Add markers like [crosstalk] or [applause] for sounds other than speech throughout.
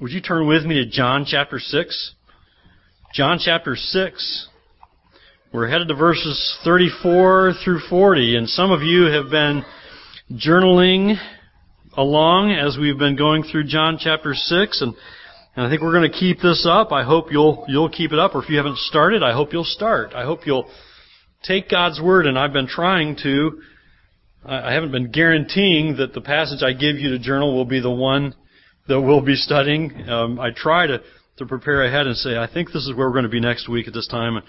Would you turn with me to John chapter 6? John chapter 6. We're headed to verses 34 through 40, and some of you have been journaling along as we've been going through John chapter 6, and, and I think we're going to keep this up. I hope you'll, you'll keep it up, or if you haven't started, I hope you'll start. I hope you'll take God's Word, and I've been trying to, I haven't been guaranteeing that the passage I give you to journal will be the one that we'll be studying. Um, I try to, to prepare ahead and say, I think this is where we're going to be next week at this time.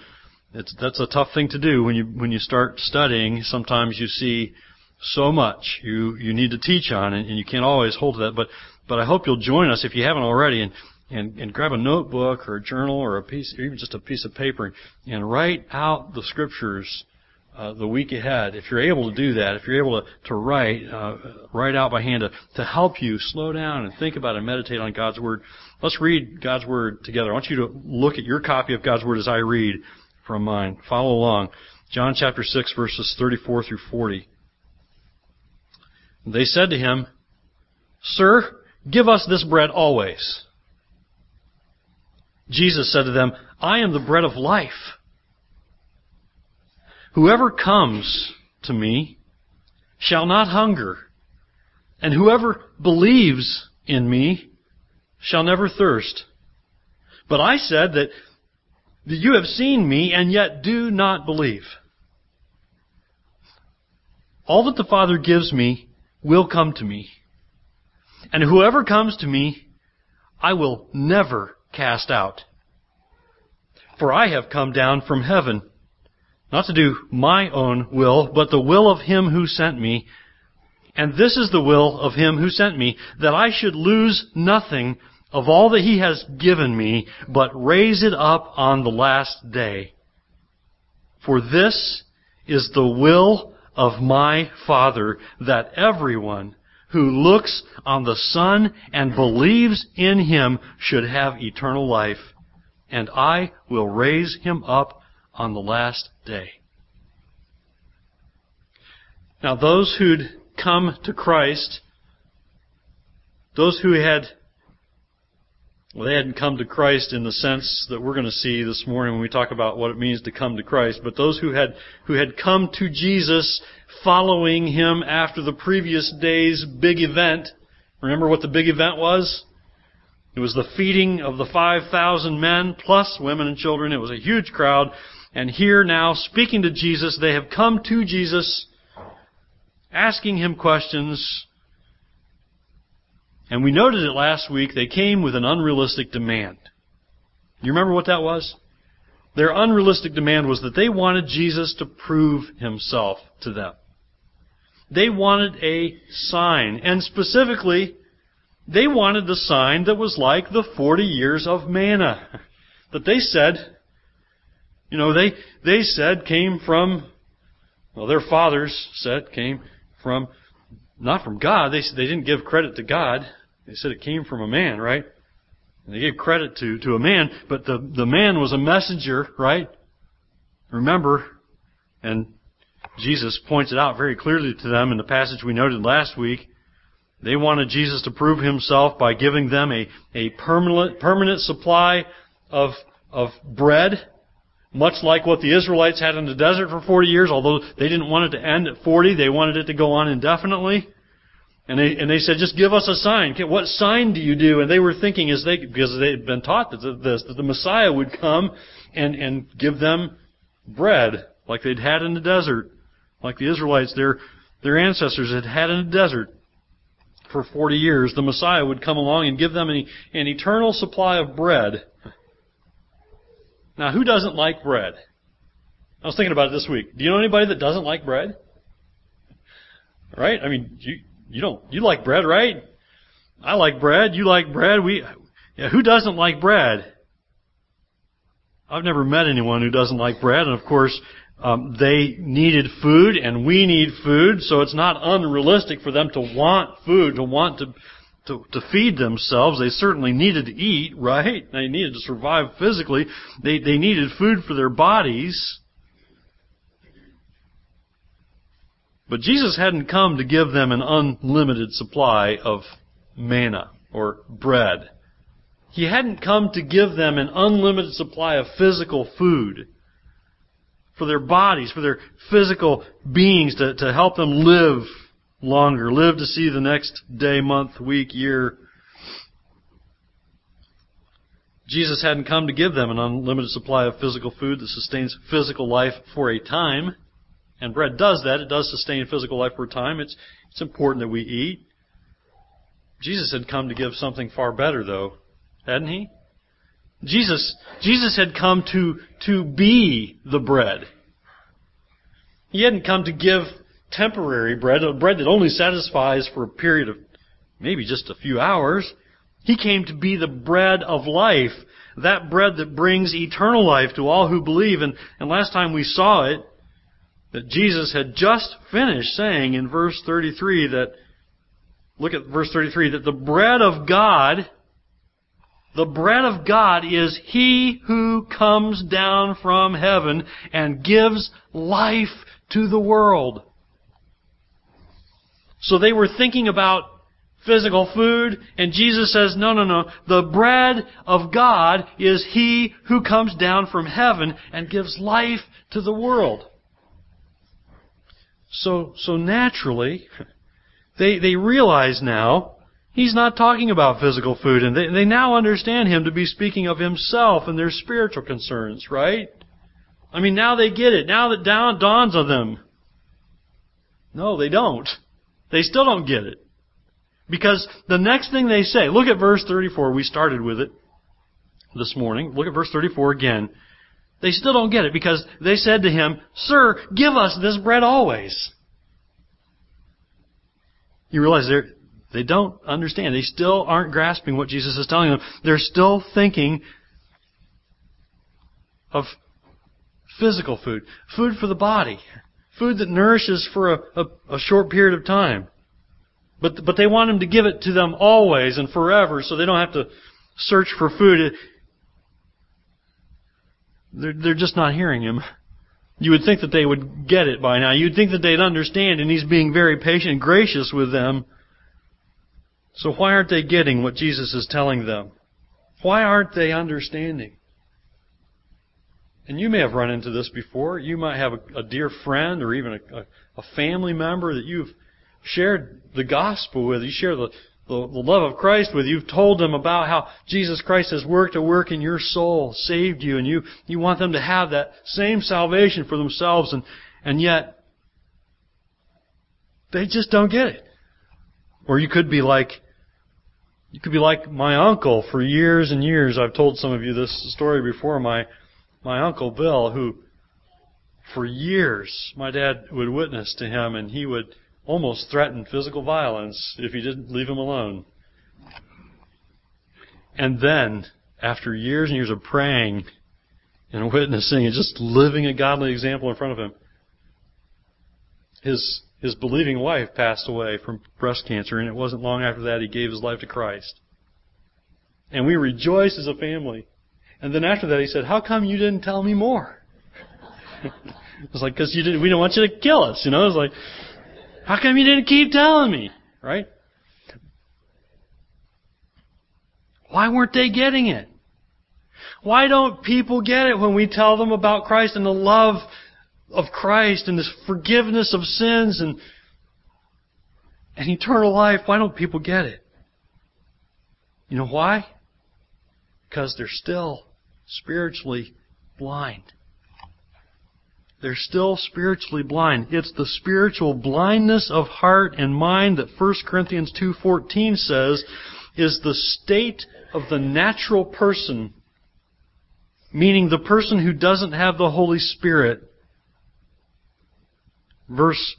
It's, that's a tough thing to do when you, when you start studying. Sometimes you see so much you, you need to teach on and, and you can't always hold to that. But, but I hope you'll join us if you haven't already and, and, and grab a notebook or a journal or a piece, or even just a piece of paper and write out the scriptures uh, the week ahead, if you're able to do that, if you're able to, to write, uh, write out by hand to, to help you slow down and think about and meditate on God's Word, let's read God's Word together. I want you to look at your copy of God's Word as I read from mine. Follow along. John chapter 6 verses 34 through 40. They said to him, Sir, give us this bread always. Jesus said to them, I am the bread of life. Whoever comes to me shall not hunger, and whoever believes in me shall never thirst. But I said that, that you have seen me and yet do not believe. All that the Father gives me will come to me. And whoever comes to me, I will never cast out. For I have come down from heaven not to do my own will, but the will of him who sent me. And this is the will of him who sent me, that I should lose nothing of all that he has given me, but raise it up on the last day. For this is the will of my Father, that everyone who looks on the Son and believes in him should have eternal life, and I will raise him up on the last day. Now, those who'd come to Christ, those who had, well, they hadn't come to Christ in the sense that we're going to see this morning when we talk about what it means to come to Christ, but those who had, who had come to Jesus following Him after the previous day's big event. Remember what the big event was? It was the feeding of the 5,000 men plus women and children. It was a huge crowd. And here now, speaking to Jesus, they have come to Jesus, asking him questions. And we noted it last week, they came with an unrealistic demand. You remember what that was? Their unrealistic demand was that they wanted Jesus to prove himself to them. They wanted a sign, and specifically, they wanted the sign that was like the 40 years of manna. [laughs] That they said, you know, they, they said came from, well, their fathers said came from, not from God. They, they didn't give credit to God. They said it came from a man, right? And they gave credit to, to a man, but the, the man was a messenger, right? Remember, and Jesus points it out very clearly to them in the passage we noted last week. They wanted Jesus to prove himself by giving them a, a permanent, permanent supply of, of bread much like what the Israelites had in the desert for 40 years, although they didn't want it to end at 40, they wanted it to go on indefinitely. And they, and they said, just give us a sign. What sign do you do? And they were thinking as they, because they had been taught that the, that the Messiah would come and, and give them bread, like they'd had in the desert, like the Israelites, their, their ancestors had had in the desert for 40 years. The Messiah would come along and give them an, an eternal supply of bread now, who doesn't like bread? I was thinking about it this week. Do you know anybody that doesn't like bread? Right? I mean, you you don't you like bread, right? I like bread. You like bread. We yeah, who doesn't like bread? I've never met anyone who doesn't like bread, and of course, um, they needed food, and we need food, so it's not unrealistic for them to want food, to want to to, to feed themselves. They certainly needed to eat, right? They needed to survive physically. They, they needed food for their bodies. But Jesus hadn't come to give them an unlimited supply of manna or bread. He hadn't come to give them an unlimited supply of physical food for their bodies, for their physical beings to, to help them live longer, live to see the next day, month, week, year. Jesus hadn't come to give them an unlimited supply of physical food that sustains physical life for a time. And bread does that. It does sustain physical life for a time. It's, it's important that we eat. Jesus had come to give something far better, though, hadn't he? Jesus, Jesus had come to, to be the bread. He hadn't come to give temporary bread, a bread that only satisfies for a period of maybe just a few hours. He came to be the bread of life, that bread that brings eternal life to all who believe. And, and last time we saw it, that Jesus had just finished saying in verse 33 that, look at verse 33, that the bread of God, the bread of God is He who comes down from heaven and gives life to the world. So they were thinking about physical food, and Jesus says, no, no, no. The bread of God is He who comes down from heaven and gives life to the world. So, so naturally, [laughs] they, they realize now he's not talking about physical food, and they, they now understand him to be speaking of himself and their spiritual concerns, right? I mean, now they get it. Now that down dawns on them. No, they don't. They still don't get it. Because the next thing they say, look at verse 34. We started with it this morning. Look at verse 34 again. They still don't get it because they said to him, Sir, give us this bread always. You realize they're, they don't understand. They still aren't grasping what Jesus is telling them. They're still thinking of physical food, food for the body, food that nourishes for a, a, a short period of time. But, but they want him to give it to them always and forever so they don't have to search for food. They're, they're just not hearing him. You would think that they would get it by now. You'd think that they'd understand, and he's being very patient and gracious with them. So why aren't they getting what Jesus is telling them? Why aren't they understanding? And you may have run into this before. You might have a, a dear friend or even a, a, a family member that you've shared the gospel with. You share the, the, the love of Christ with. You've told them about how Jesus Christ has worked a work in your soul, saved you, and you, you want them to have that same salvation for themselves, and, and yet they just don't get it. Or you could be like, you could be like my uncle for years and years. I've told some of you this story before. My, my uncle Bill, who for years my dad would witness to him and he would almost threaten physical violence if he didn't leave him alone. And then, after years and years of praying and witnessing and just living a godly example in front of him, his his believing wife passed away from breast cancer, and it wasn't long after that he gave his life to Christ. And we rejoiced as a family. And then after that, he said, "How come you didn't tell me more?" [laughs] it was like, "Because you didn't. We don't want you to kill us." You know, it was like, how come you didn't keep telling me? Right? Why weren't they getting it? Why don't people get it when we tell them about Christ and the love of Christ and this forgiveness of sins and, and eternal life? Why don't people get it? You know why? Because they're still spiritually blind. They're still spiritually blind. It's the spiritual blindness of heart and mind that 1 Corinthians 2:14 says is the state of the natural person, meaning the person who doesn't have the Holy Spirit. Verse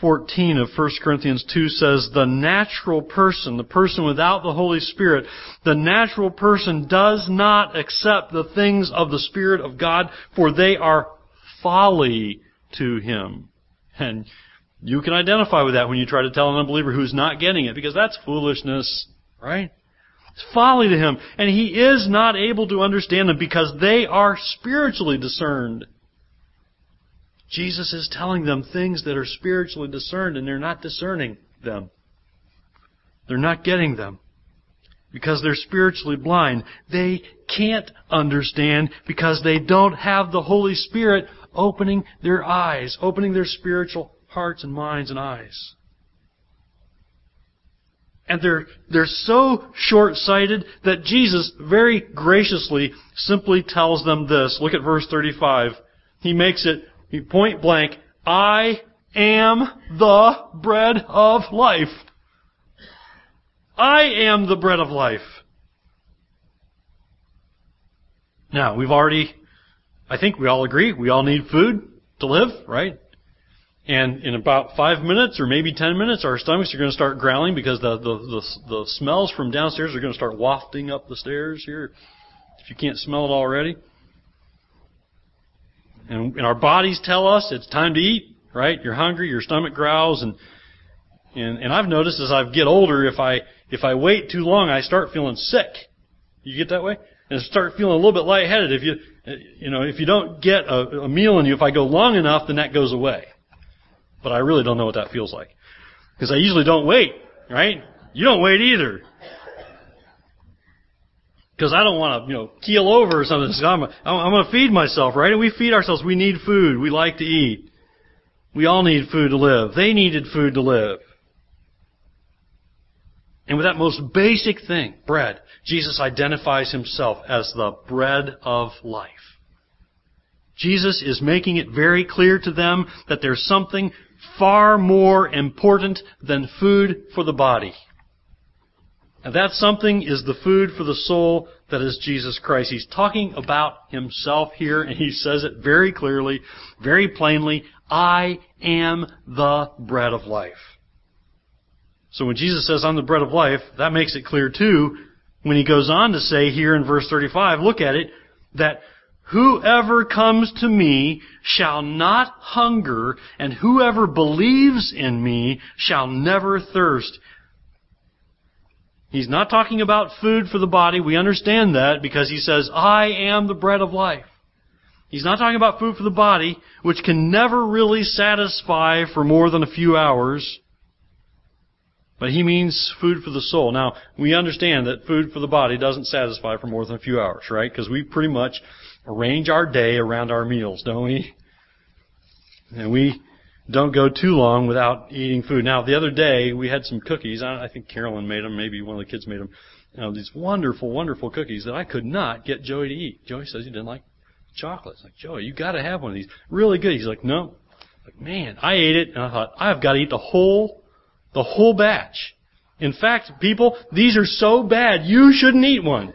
14 of 1 Corinthians 2 says, the natural person, the person without the Holy Spirit, the natural person does not accept the things of the Spirit of God, for they are folly to him. And you can identify with that when you try to tell an unbeliever who's not getting it, because that's foolishness, right? It's folly to him. And he is not able to understand them because they are spiritually discerned. Jesus is telling them things that are spiritually discerned and they're not discerning them. They're not getting them. because they're spiritually blind. They can't understand because they don't have the Holy Spirit opening their eyes, opening their spiritual hearts and minds and eyes. And they're, they're so short-sighted that Jesus very graciously simply tells them this. Look at verse 35. He makes it point blank, I am the bread of life. I am the bread of life. Now, we've already, I think we all agree, we all need food to live, right? And in about five minutes or maybe ten minutes, our stomachs are going to start growling because the, the, the, the smells from downstairs are going to start wafting up the stairs here. If you can't smell it already. And, and our bodies tell us it's time to eat, right? You're hungry, your stomach growls, and, and, and I've noticed as I get older, if I, if I wait too long, I start feeling sick. You get that way? And start feeling a little bit lightheaded. If you, you know, if you don't get a, a meal in you, if I go long enough, then that goes away. But I really don't know what that feels like. Because I usually don't wait, right? You don't wait either. Because I don't want to, you know, keel over or something. So I'm, I'm going to feed myself, right? And we feed ourselves. We need food. We like to eat. We all need food to live. They needed food to live. And with that most basic thing, bread, Jesus identifies himself as the bread of life. Jesus is making it very clear to them that there's something far more important than food for the body. And that something is the food for the soul that is Jesus Christ. He's talking about himself here and he says it very clearly, very plainly, I am the bread of life. So when Jesus says, I'm the bread of life, that makes it clear too when he goes on to say here in verse 35, look at it, that Whoever comes to me shall not hunger, and whoever believes in me shall never thirst. He's not talking about food for the body. We understand that because he says, I am the bread of life. He's not talking about food for the body, which can never really satisfy for more than a few hours. But he means food for the soul. Now, we understand that food for the body doesn't satisfy for more than a few hours, right? Because we pretty much arrange our day around our meals, don't we? And we don't go too long without eating food. Now, the other day we had some cookies. I think Carolyn made them. Maybe one of the kids made them. You know, these wonderful, wonderful cookies that I could not get Joey to eat. Joey says he didn't like chocolate. It's like, Joey, you got to have one of these. Really good. He's like, no. Like, man, I ate it, and I thought I've got to eat the whole, the whole batch. In fact, people, these are so bad you shouldn't eat one.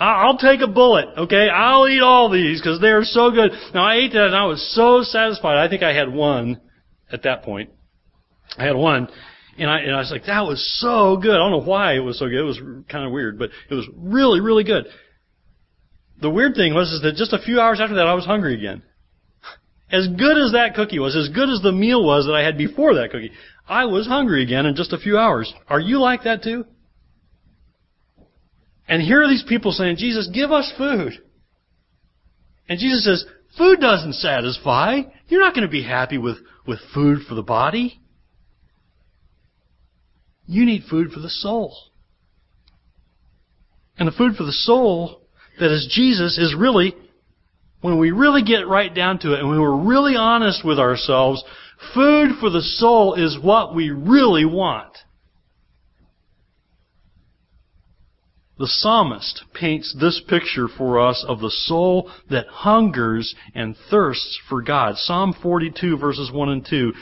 I'll take a bullet, okay? I'll eat all these because they're so good. Now I ate that and I was so satisfied. I think I had one at that point. I had one. And I, and I was like, that was so good. I don't know why it was so good. It was kind of weird, but it was really, really good. The weird thing was is that just a few hours after that, I was hungry again. As good as that cookie was, as good as the meal was that I had before that cookie, I was hungry again in just a few hours. Are you like that too? And here are these people saying, Jesus, give us food. And Jesus says, food doesn't satisfy. You're not going to be happy with, with food for the body. You need food for the soul. And the food for the soul that is Jesus is really, when we really get right down to it and when we're really honest with ourselves, food for the soul is what we really want. The psalmist paints this picture for us of the soul that hungers and thirsts for God. Psalm 42 verses 1 and 2.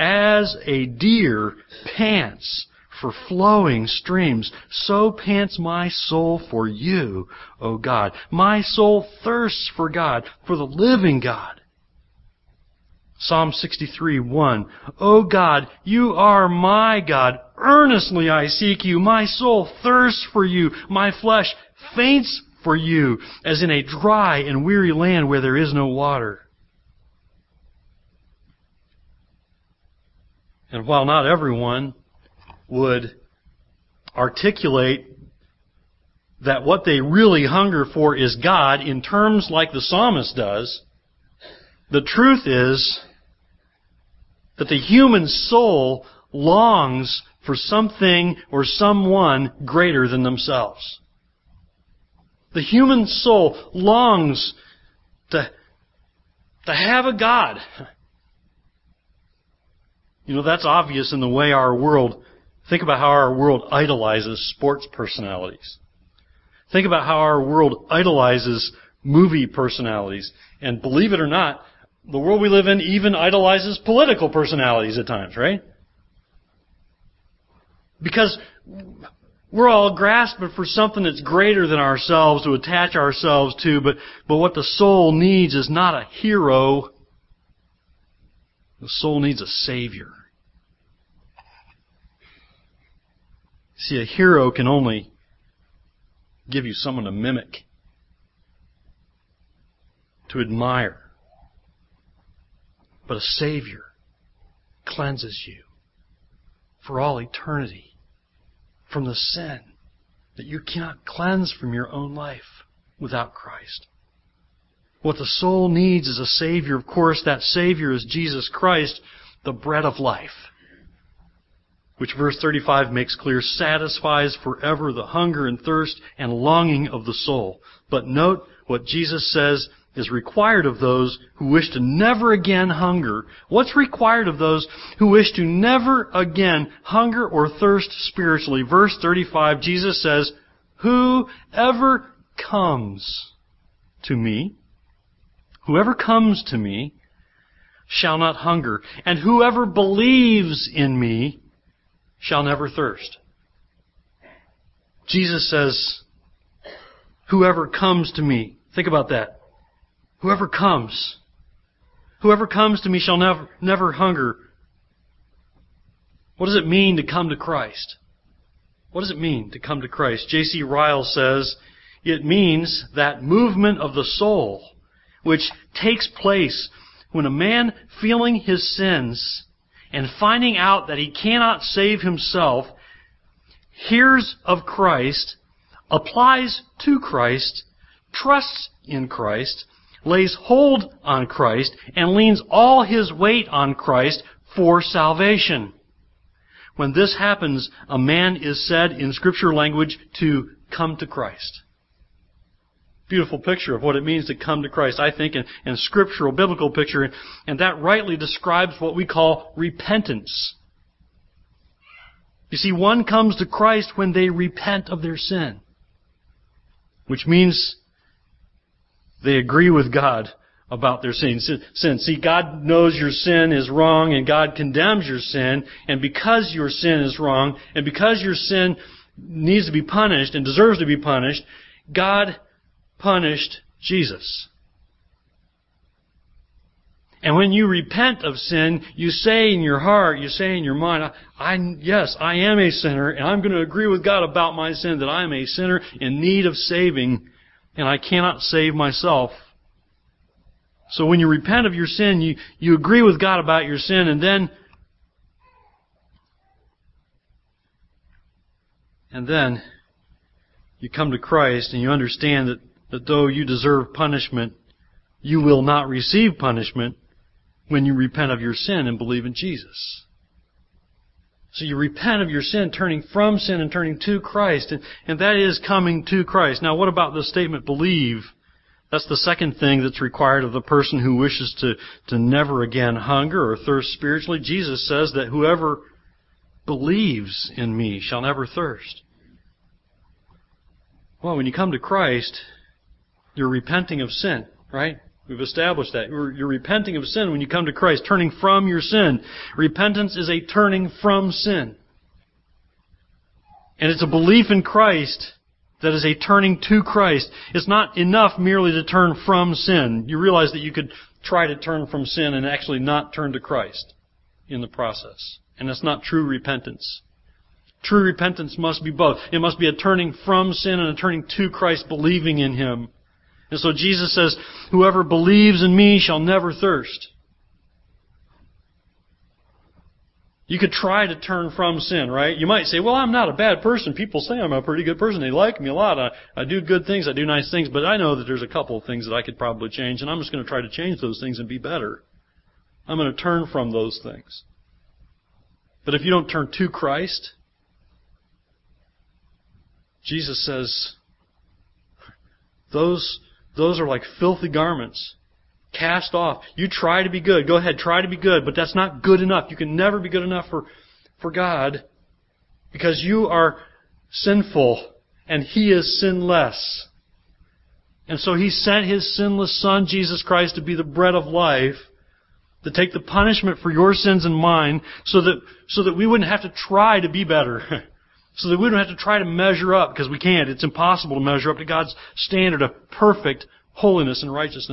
As a deer pants for flowing streams, so pants my soul for you, O God. My soul thirsts for God, for the living God. Psalm 63, 1. O God, you are my God. Earnestly I seek you. My soul thirsts for you. My flesh faints for you, as in a dry and weary land where there is no water. And while not everyone would articulate that what they really hunger for is God in terms like the psalmist does, the truth is that the human soul longs for something or someone greater than themselves. The human soul longs to, to have a God. You know, that's obvious in the way our world, think about how our world idolizes sports personalities. Think about how our world idolizes movie personalities. And believe it or not, the world we live in even idolizes political personalities at times, right? Because we're all grasping for something that's greater than ourselves to attach ourselves to, but, but what the soul needs is not a hero. The soul needs a savior. See, a hero can only give you someone to mimic, to admire. But a Savior cleanses you for all eternity from the sin that you cannot cleanse from your own life without Christ. What the soul needs is a Savior. Of course, that Savior is Jesus Christ, the bread of life which verse 35 makes clear, satisfies forever the hunger and thirst and longing of the soul. But note what Jesus says is required of those who wish to never again hunger. What's required of those who wish to never again hunger or thirst spiritually? Verse 35, Jesus says, Whoever comes to me, whoever comes to me, shall not hunger, and whoever believes in me shall never thirst. Jesus says, Whoever comes to me, think about that. Whoever comes, whoever comes to me shall never, never hunger. What does it mean to come to Christ? What does it mean to come to Christ? J.C. Ryle says, it means that movement of the soul which takes place when a man feeling his sins and finding out that he cannot save himself, hears of Christ, applies to Christ, trusts in Christ, lays hold on Christ, and leans all his weight on Christ for salvation. When this happens, a man is said in scripture language to come to Christ beautiful picture of what it means to come to Christ, I think, and, and scriptural, biblical picture, and that rightly describes what we call repentance. You see, one comes to Christ when they repent of their sin, which means they agree with God about their sin. sin. See, God knows your sin is wrong and God condemns your sin, and because your sin is wrong, and because your sin needs to be punished and deserves to be punished, God punished Jesus. And when you repent of sin, you say in your heart, you say in your mind, I, yes, I am a sinner, and I'm going to agree with God about my sin, that I am a sinner in need of saving, and I cannot save myself. So when you repent of your sin, you, you agree with God about your sin, and then, and then, you come to Christ and you understand that that though you deserve punishment, you will not receive punishment when you repent of your sin and believe in Jesus. So you repent of your sin, turning from sin and turning to Christ, and, and that is coming to Christ. Now what about the statement believe? That's the second thing that's required of the person who wishes to, to never again hunger or thirst spiritually. Jesus says that whoever believes in me shall never thirst. Well, when you come to Christ, you're repenting of sin, right? We've established that. You're, repenting of sin when you come to Christ, turning from your sin. Repentance is a turning from sin. And it's a belief in Christ that is a turning to Christ. It's not enough merely to turn from sin. You realize that you could try to turn from sin and actually not turn to Christ in the process. And that's not true repentance. True repentance must be both. It must be a turning from sin and a turning to Christ, believing in Him. And so Jesus says, whoever believes in me shall never thirst. You could try to turn from sin, right? You might say, well, I'm not a bad person. People say I'm a pretty good person. They like me a lot. I, I do good things. I do nice things. But I know that there's a couple of things that I could probably change, and I'm just going to try to change those things and be better. I'm going to turn from those things. But if you don't turn to Christ, Jesus says, those, those are like filthy garments. Cast off. You try to be good. Go ahead, try to be good, but that's not good enough. You can never be good enough for, for God because you are sinful and He is sinless. And so He sent His sinless Son, Jesus Christ, to be the bread of life, to take the punishment for your sins and mine, so that, so that we wouldn't have to try to be better. [laughs] so that we don't have to try to measure up, because we can't. It's impossible to measure up to God's standard of perfect holiness and righteousness